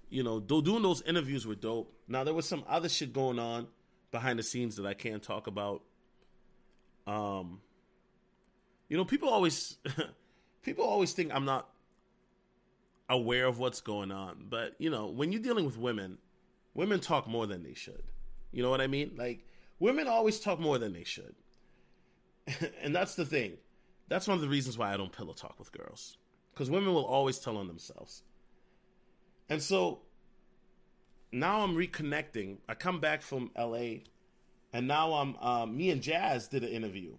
you know, doing those interviews were dope. Now there was some other shit going on behind the scenes that I can't talk about. Um, you know, people always. people always think I'm not aware of what's going on, but you know, when you're dealing with women, women talk more than they should. You know what I mean? Like women always talk more than they should. and that's the thing. That's one of the reasons why I don't pillow talk with girls. Cuz women will always tell on themselves. And so now I'm reconnecting. I come back from LA and now I'm uh, me and Jazz did an interview.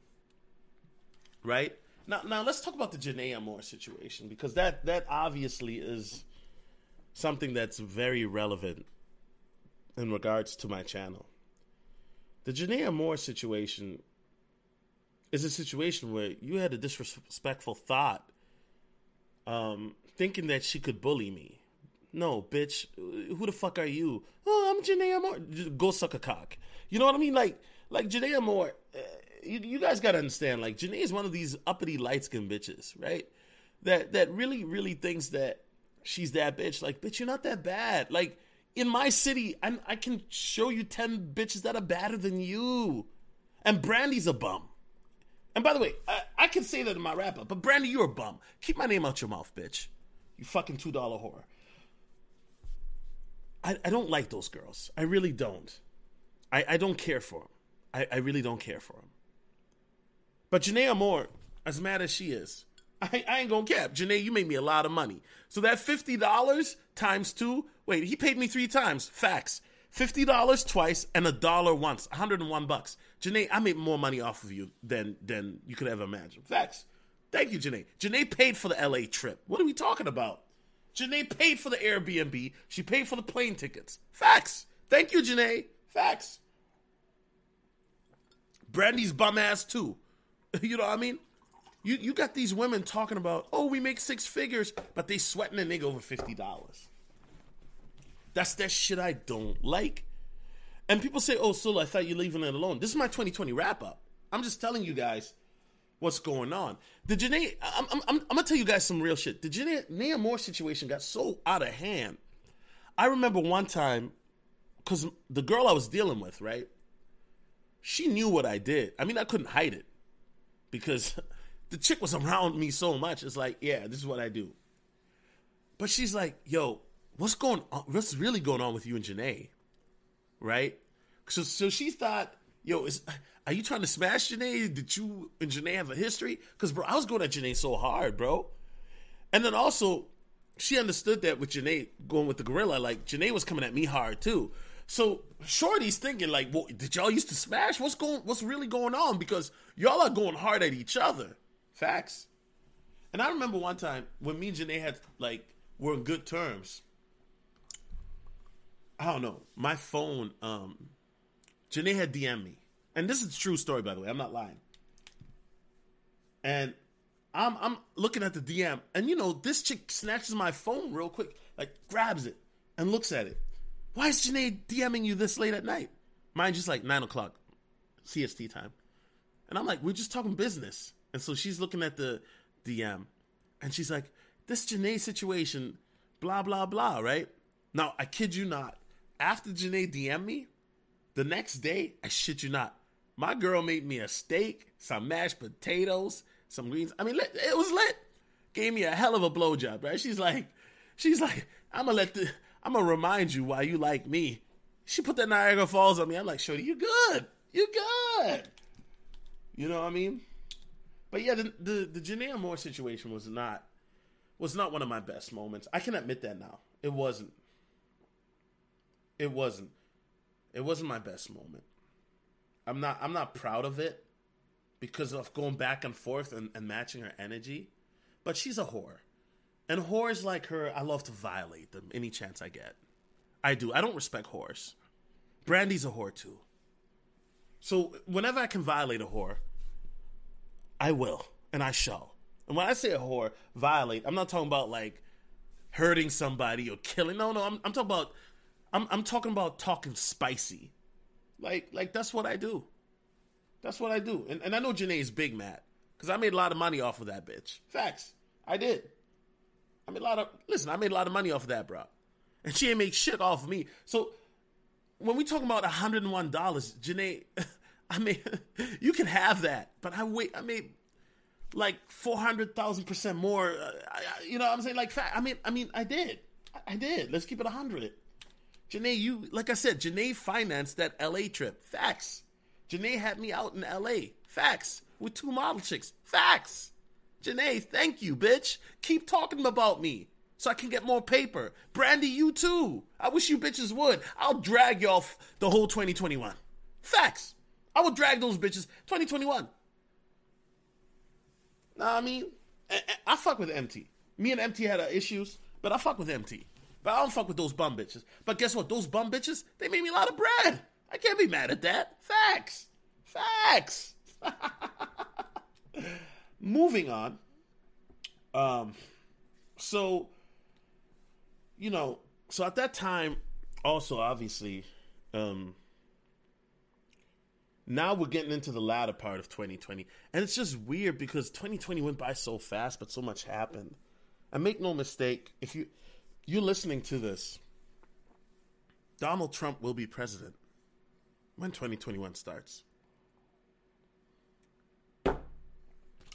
Right? Now, now let's talk about the Janae Moore situation because that that obviously is something that's very relevant in regards to my channel. The Janae Moore situation is a situation where you had a disrespectful thought, um, thinking that she could bully me. No, bitch, who the fuck are you? Oh, I'm Janae Moore. Go suck a cock. You know what I mean? Like, like Janae Moore. Uh, you, you guys got to understand, like Janae is one of these uppity light skinned bitches, right? That that really really thinks that she's that bitch. Like, bitch, you're not that bad. Like in my city, i I can show you ten bitches that are badder than you, and Brandy's a bum. And by the way, I, I can say that in my wrap up, but Brandy, you're a bum. Keep my name out your mouth, bitch. You fucking two dollar whore. I, I don't like those girls. I really don't. I, I don't care for them. I, I really don't care for them. But Janae Moore, as mad as she is, I, I ain't gonna cap. Janae, you made me a lot of money. So that fifty dollars times two. Wait, he paid me three times. Facts. Fifty dollars twice and a dollar once. One hundred and one bucks. Janae, I made more money off of you than than you could ever imagine. Facts. Thank you, Janae. Janae paid for the LA trip. What are we talking about? Janae paid for the Airbnb. She paid for the plane tickets. Facts. Thank you, Janae. Facts. Brandy's bum ass too. you know what I mean? You you got these women talking about, oh, we make six figures, but they sweating a nigga over fifty dollars. That's that shit I don't like. And people say, "Oh, Solo, I thought you're leaving it alone." This is my 2020 wrap up. I'm just telling you guys what's going on. The Janae, I'm, I'm, I'm, I'm gonna tell you guys some real shit. The Janae Moore situation got so out of hand. I remember one time, because the girl I was dealing with, right? She knew what I did. I mean, I couldn't hide it because the chick was around me so much. It's like, yeah, this is what I do. But she's like, yo, what's going on? What's really going on with you and Janae? Right? So, so she thought, yo, is are you trying to smash Janae? Did you and Janae have a history? Because bro, I was going at Janae so hard, bro. And then also, she understood that with Janae going with the gorilla, like Janae was coming at me hard too. So Shorty's thinking like, well, did y'all used to smash? What's going? What's really going on? Because y'all are going hard at each other. Facts. And I remember one time when me and Janae had like were in good terms. I don't know. My phone, um, Janae had DM me, and this is a true story, by the way. I'm not lying. And I'm I'm looking at the DM, and you know this chick snatches my phone real quick, like grabs it and looks at it. Why is Janae DMing you this late at night? Mine just like nine o'clock, CST time, and I'm like, we're just talking business. And so she's looking at the DM, and she's like, this Janae situation, blah blah blah, right? Now I kid you not. After Janae DM me, the next day, I shit you not, my girl made me a steak, some mashed potatoes, some greens. I mean, it was lit. Gave me a hell of a blowjob, right? She's like, she's like, I'm gonna let the, I'm gonna remind you why you like me. She put that Niagara Falls on me. I'm like, Shorty, you good? You good? You know what I mean? But yeah, the the, the Janae Moore situation was not was not one of my best moments. I can admit that now. It wasn't. It wasn't. It wasn't my best moment. I'm not I'm not proud of it because of going back and forth and, and matching her energy. But she's a whore. And whores like her, I love to violate them any chance I get. I do. I don't respect whores. Brandy's a whore too. So whenever I can violate a whore, I will and I shall. And when I say a whore, violate, I'm not talking about like hurting somebody or killing. No, no, I'm, I'm talking about I'm I'm talking about talking spicy. Like like that's what I do. That's what I do. And and I know Janae's big mad. Because I made a lot of money off of that bitch. Facts. I did. I made a lot of listen, I made a lot of money off of that, bro. And she ain't make shit off of me. So when we talking about $101, Janae, I mean, you can have that, but I wait, I made like 400,000% more. Uh, I, you know what I'm saying? Like, fact, I mean, I mean, I did. I, I did. Let's keep it 100. Janae, you, like I said, Janae financed that LA trip. Facts. Janae had me out in LA. Facts. With two model chicks. Facts. Janae, thank you, bitch. Keep talking about me so I can get more paper. Brandy, you too. I wish you bitches would. I'll drag y'all the whole 2021. Facts. I will drag those bitches 2021. Nah, I mean, I, I fuck with MT. Me and MT had our issues, but I fuck with MT. But I don't fuck with those bum bitches. But guess what? Those bum bitches, they made me a lot of bread. I can't be mad at that. Facts. Facts. Moving on. Um, so, you know, so at that time, also obviously, um, now we're getting into the latter part of 2020, and it's just weird because 2020 went by so fast, but so much happened. And make no mistake, if you you're listening to this, Donald Trump will be president when 2021 starts.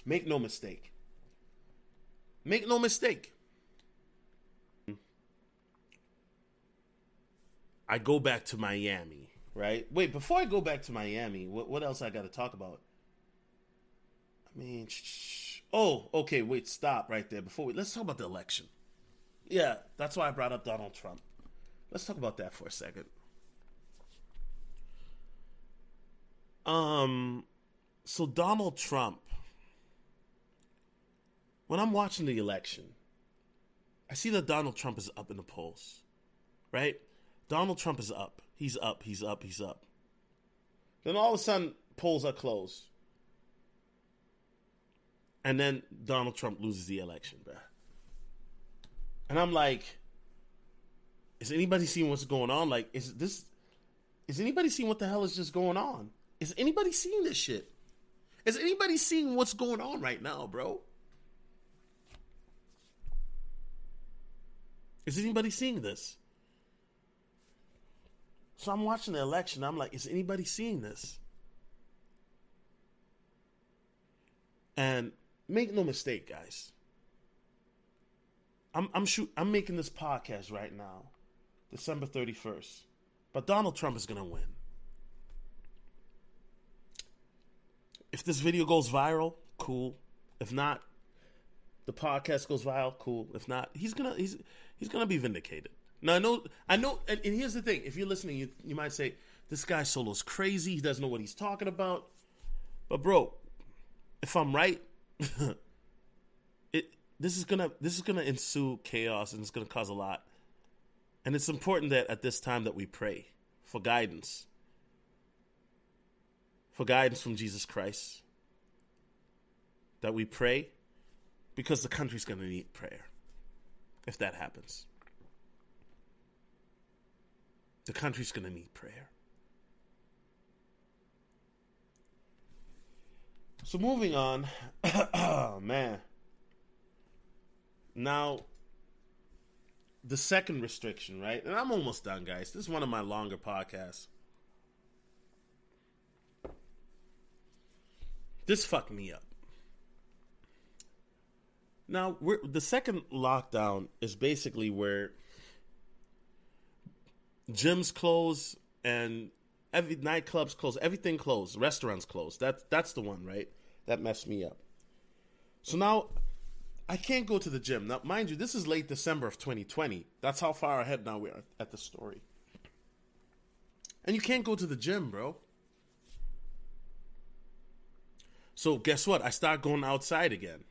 Make no mistake. Make no mistake. I go back to Miami, right? Wait, before I go back to Miami, what, what else I got to talk about? I mean, sh- oh, okay, wait, stop right there. Before we, let's talk about the election. Yeah, that's why I brought up Donald Trump. Let's talk about that for a second. Um, so Donald Trump, when I'm watching the election, I see that Donald Trump is up in the polls, right? Donald Trump is up. He's up. He's up. He's up. Then all of a sudden, polls are closed. And then Donald Trump loses the election, bruh. And I'm like, is anybody seeing what's going on? Like, is this is anybody seeing what the hell is just going on? Is anybody seeing this shit? Is anybody seeing what's going on right now, bro? Is anybody seeing this? So I'm watching the election. I'm like, is anybody seeing this? And make no mistake, guys. I'm I'm shoot I'm making this podcast right now, December 31st. But Donald Trump is gonna win. If this video goes viral, cool. If not, the podcast goes viral, cool. If not, he's gonna he's he's gonna be vindicated. Now I know I know, and, and here's the thing: if you're listening, you you might say this guy Solo's crazy. He doesn't know what he's talking about. But bro, if I'm right, this is gonna this is gonna ensue chaos and it's gonna cause a lot. And it's important that at this time that we pray for guidance. For guidance from Jesus Christ. That we pray because the country's to need prayer if that happens. The country's to need prayer. So moving on, oh man. Now, the second restriction, right? And I'm almost done, guys. This is one of my longer podcasts. This fucked me up. Now, the second lockdown is basically where gyms close and every nightclubs close, everything closed, restaurants closed. That that's the one, right? That messed me up. So now I can't go to the gym. Now, mind you, this is late December of 2020. That's how far ahead now we are at the story. And you can't go to the gym, bro. So guess what? I start going outside again.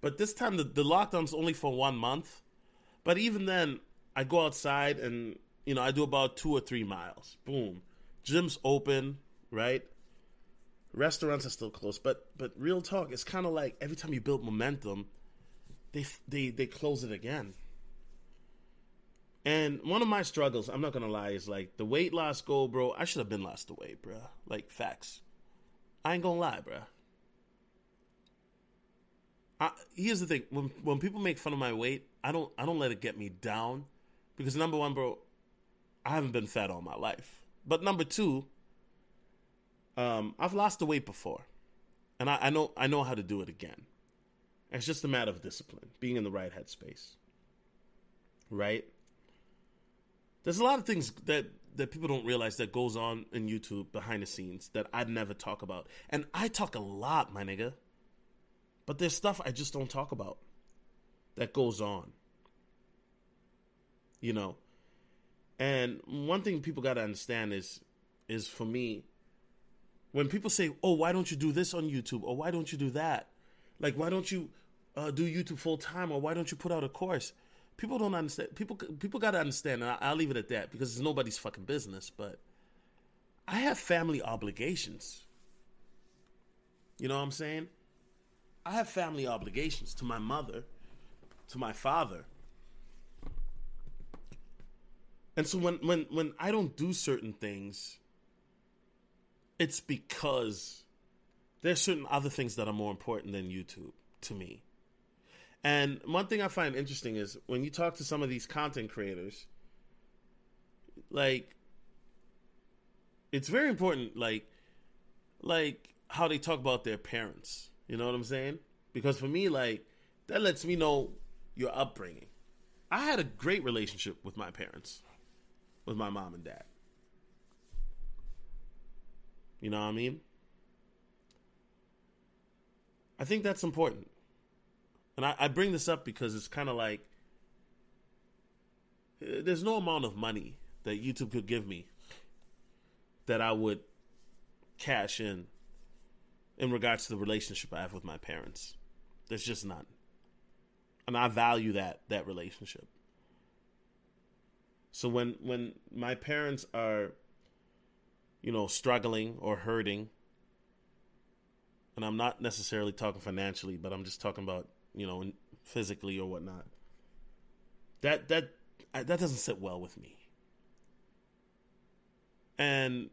But this time the, the lockdown's only for one month. But even then, I go outside and you know, I do about two or three miles. Boom. Gym's open, right? Restaurants are still closed, but but real talk, it's kind of like every time you build momentum, they they they close it again. And one of my struggles, I'm not gonna lie, is like the weight loss goal, bro. I should have been lost weight, bro. Like facts. I ain't gonna lie, bro. I, here's the thing: when when people make fun of my weight, I don't I don't let it get me down, because number one, bro, I haven't been fat all my life. But number two, um, I've lost the weight before, and I, I know I know how to do it again. It's just a matter of discipline, being in the right headspace. Right? There's a lot of things that that people don't realize that goes on in YouTube behind the scenes that I'd never talk about. And I talk a lot, my nigga. But there's stuff I just don't talk about that goes on. You know. And one thing people got to understand is is for me when people say, "Oh, why don't you do this on YouTube?" or "Why don't you do that?" Like, why don't you uh, do YouTube full time, or why don't you put out a course? People don't understand. People people got to understand, and I, I'll leave it at that because it's nobody's fucking business. But I have family obligations. You know what I'm saying? I have family obligations to my mother, to my father. And so when when when I don't do certain things, it's because there's certain other things that are more important than YouTube to me. And one thing I find interesting is when you talk to some of these content creators, like it's very important like like how they talk about their parents. You know what I'm saying? Because for me like that lets me know your upbringing. I had a great relationship with my parents, with my mom and dad. You know what I mean? I think that's important. And I, I bring this up because it's kind of like eh, there's no amount of money that YouTube could give me that I would cash in in regards to the relationship I have with my parents. There's just none. And I value that that relationship. So when when my parents are you know, struggling or hurting, and I'm not necessarily talking financially, but I'm just talking about, you know, physically or whatnot. That that that doesn't sit well with me. And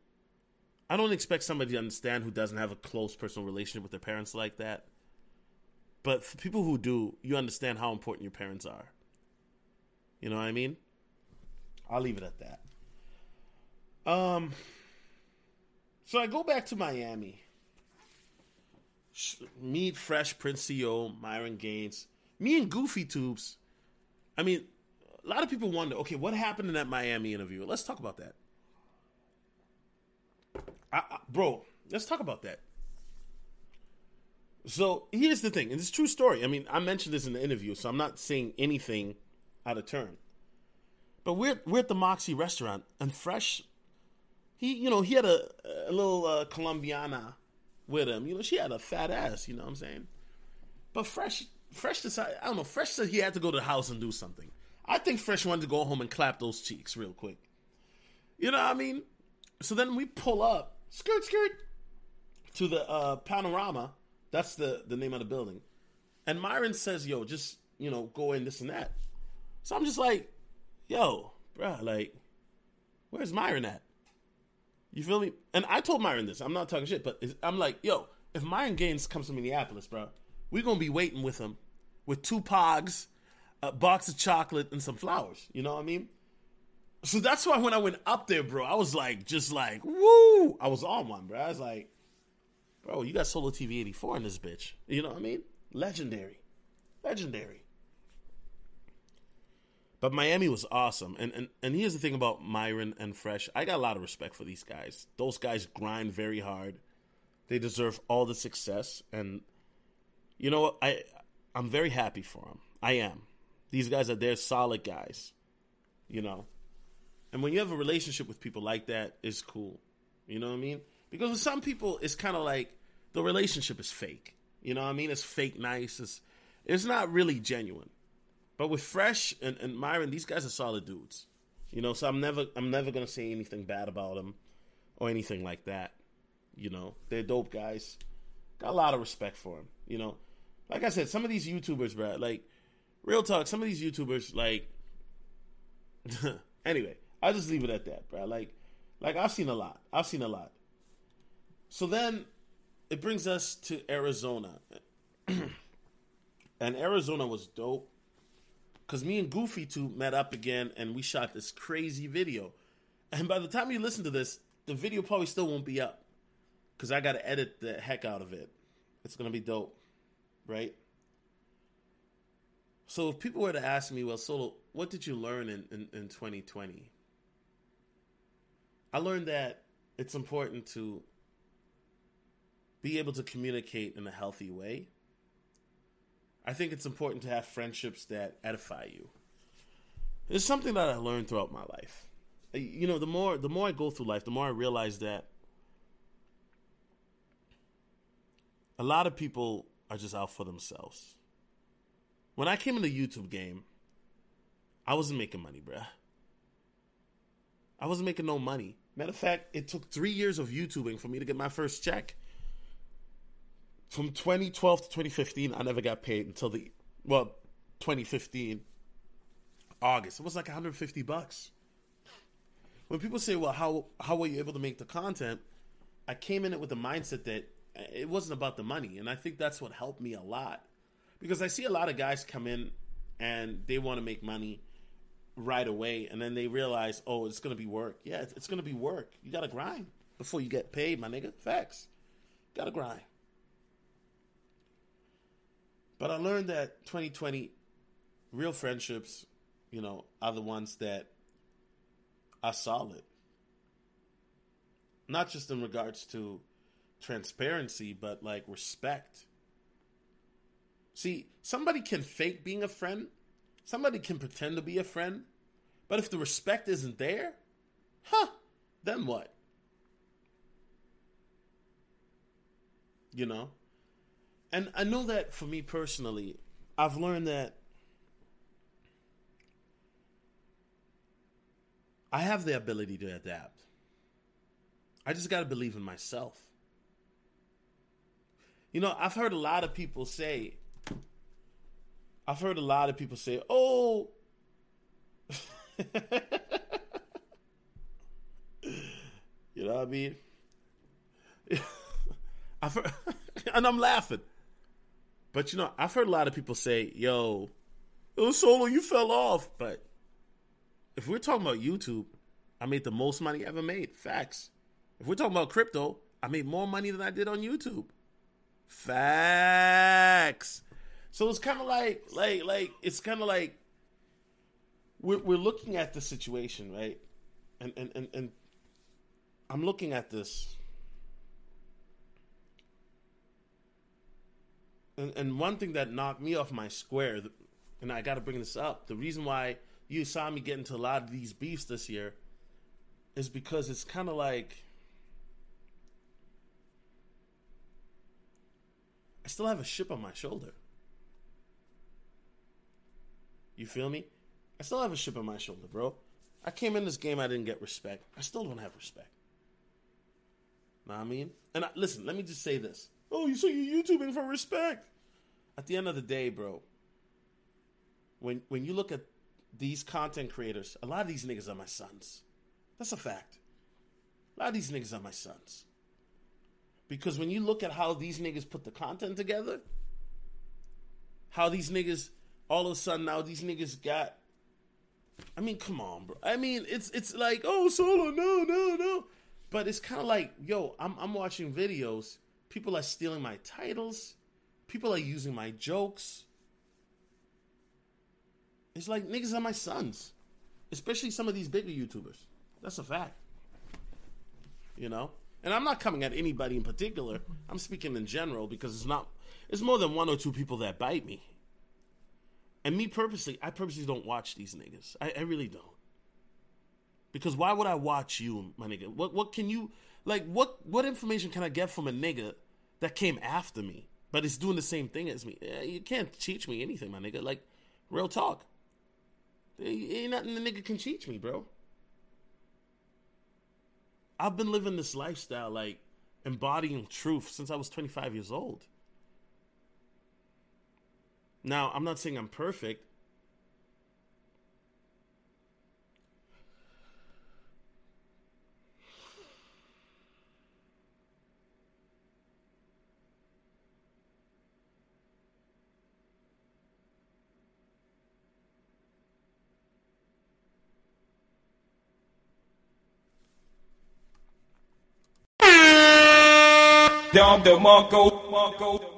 I don't expect somebody to understand who doesn't have a close personal relationship with their parents like that. But for people who do, you understand how important your parents are. You know what I mean? I'll leave it at that. Um so I go back to Miami. Meet Fresh Prince CEO, Myron Gaines. Me and Goofy Tubes. I mean, a lot of people wonder, okay, what happened in that Miami interview? Let's talk about that. I, I, bro, let's talk about that. So here's the thing, and it's a true story. I mean, I mentioned this in the interview, so I'm not saying anything out of turn. But we're we're at the Moxie restaurant, and Fresh, he you know he had a, a little uh, Colombiana with him. You know, she had a fat ass. You know what I'm saying? But Fresh, Fresh decided I don't know. Fresh said he had to go to the house and do something. I think Fresh wanted to go home and clap those cheeks real quick. You know what I mean? So then we pull up, skirt skirt, to the uh, panorama. That's the the name of the building. And Myron says, "Yo, just you know, go in this and that." So I'm just like, "Yo, bruh, like, where's Myron at?" You feel me? And I told Myron this. I'm not talking shit, but I'm like, "Yo, if Myron Gaines comes to Minneapolis, bro, we're gonna be waiting with him with two pogs, a box of chocolate, and some flowers. You know what I mean?" So that's why when I went up there, bro, I was like, just like, woo! I was on one, bro. I was like, bro, you got Solo TV 84 in this bitch. You know what I mean? Legendary. Legendary. But Miami was awesome. And, and and here's the thing about Myron and Fresh. I got a lot of respect for these guys. Those guys grind very hard. They deserve all the success. And you know what? I I'm very happy for them. I am. These guys are they're solid guys. You know. And when you have a relationship with people like that, it's cool. You know what I mean? Because with some people, it's kind of like the relationship is fake. You know what I mean? It's fake nice. It's it's not really genuine. But with Fresh and, and Myron, these guys are solid dudes. You know, so I'm never I'm never gonna say anything bad about them or anything like that. You know, they're dope guys. Got a lot of respect for them. You know, like I said, some of these YouTubers, bro, like real talk. Some of these YouTubers, like, anyway, I'll just leave it at that, bro. Like, like I've seen a lot. I've seen a lot. So then it brings us to Arizona. and Arizona was dope. Cause me and Goofy two met up again and we shot this crazy video. And by the time you listen to this, the video probably still won't be up. Cause I gotta edit the heck out of it. It's gonna be dope. Right? So if people were to ask me, well, Solo, what did you learn in, in, in 2020? I learned that it's important to be able to communicate in a healthy way. I think it's important to have friendships that edify you. It's something that I learned throughout my life. Uh, you know, the more the more I go through life, the more I realize that a lot of people are just out for themselves. When I came in the YouTube game, I wasn't making money, bruh. I wasn't making no money. Matter of fact, it took three years of YouTubing for me to get my first check. From 2012 to 2015, I never got paid until the well, 2015 August. It was like 150 bucks. When people say, "Well, how how were you able to make the content?" I came in it with the mindset that it wasn't about the money, and I think that's what helped me a lot. Because I see a lot of guys come in and they want to make money right away, and then they realize, oh, it's gonna be work. Yeah, it's, it's gonna be work. You gotta grind before you get paid, my nigga. Facts. Gotta grind. But I learned that 2020, real friendships, you know, are the ones that are solid. Not just in regards to transparency, but like respect. See, somebody can fake being a friend Somebody can pretend to be a friend, but if the respect isn't there, huh, then what? You know? And I know that for me personally, I've learned that I have the ability to adapt. I just got to believe in myself. You know, I've heard a lot of people say, I've heard a lot of people say, "Oh, you know what I mean? I've heard, and I'm laughing. But you know, I've heard a lot of people say, "Yo, oh solo, you fell off." But if we're talking about YouTube, I made the most money I ever made. Facts. If we're talking about crypto, I made more money than I did on YouTube. Facts. So it's kind of like, like, like it's kind of like we're we're looking at the situation, right? And and and, and I'm looking at this and, and one thing that knocked me off my square, and I got to bring this up, the reason why you saw me get into a lot of these beefs this year is because it's kind of like I still have a chip on my shoulder. You feel me? I still have a chip on my shoulder, bro. I came in this game, I didn't get respect. I still don't have respect. Know what I mean? And I, listen, let me just say this. Oh, you so you're YouTubing for respect. At the end of the day, bro, when when you look at these content creators, a lot of these niggas are my sons. That's a fact. A lot of these niggas are my sons. Because when you look at how these niggas put the content together, how these niggas all of a sudden now these niggas got I mean, come on, bro. I mean, it's it's like, oh, solo, no, no, no. But it's kind of like, yo, I'm I'm watching videos People are stealing my titles. People are using my jokes. It's like niggas are my sons, especially some of these bigger YouTubers. That's a fact. You know? And I'm not coming at anybody in particular. I'm speaking in general because it's not it's more than one or two people that bite me. And me purposely, I purposely don't watch these niggas. I, I really don't. Because why would I watch you, my nigga? What what can you like what what information can I get from a nigga that came after me, but it's doing the same thing as me? Yeah, you can't teach me anything, my nigga. Like real talk. Ain't nothing the nigga can teach me, bro. I've been living this lifestyle, like embodying truth since I was 25 years old. Now, I'm not saying I'm perfect, Dom DeMarco, Marco.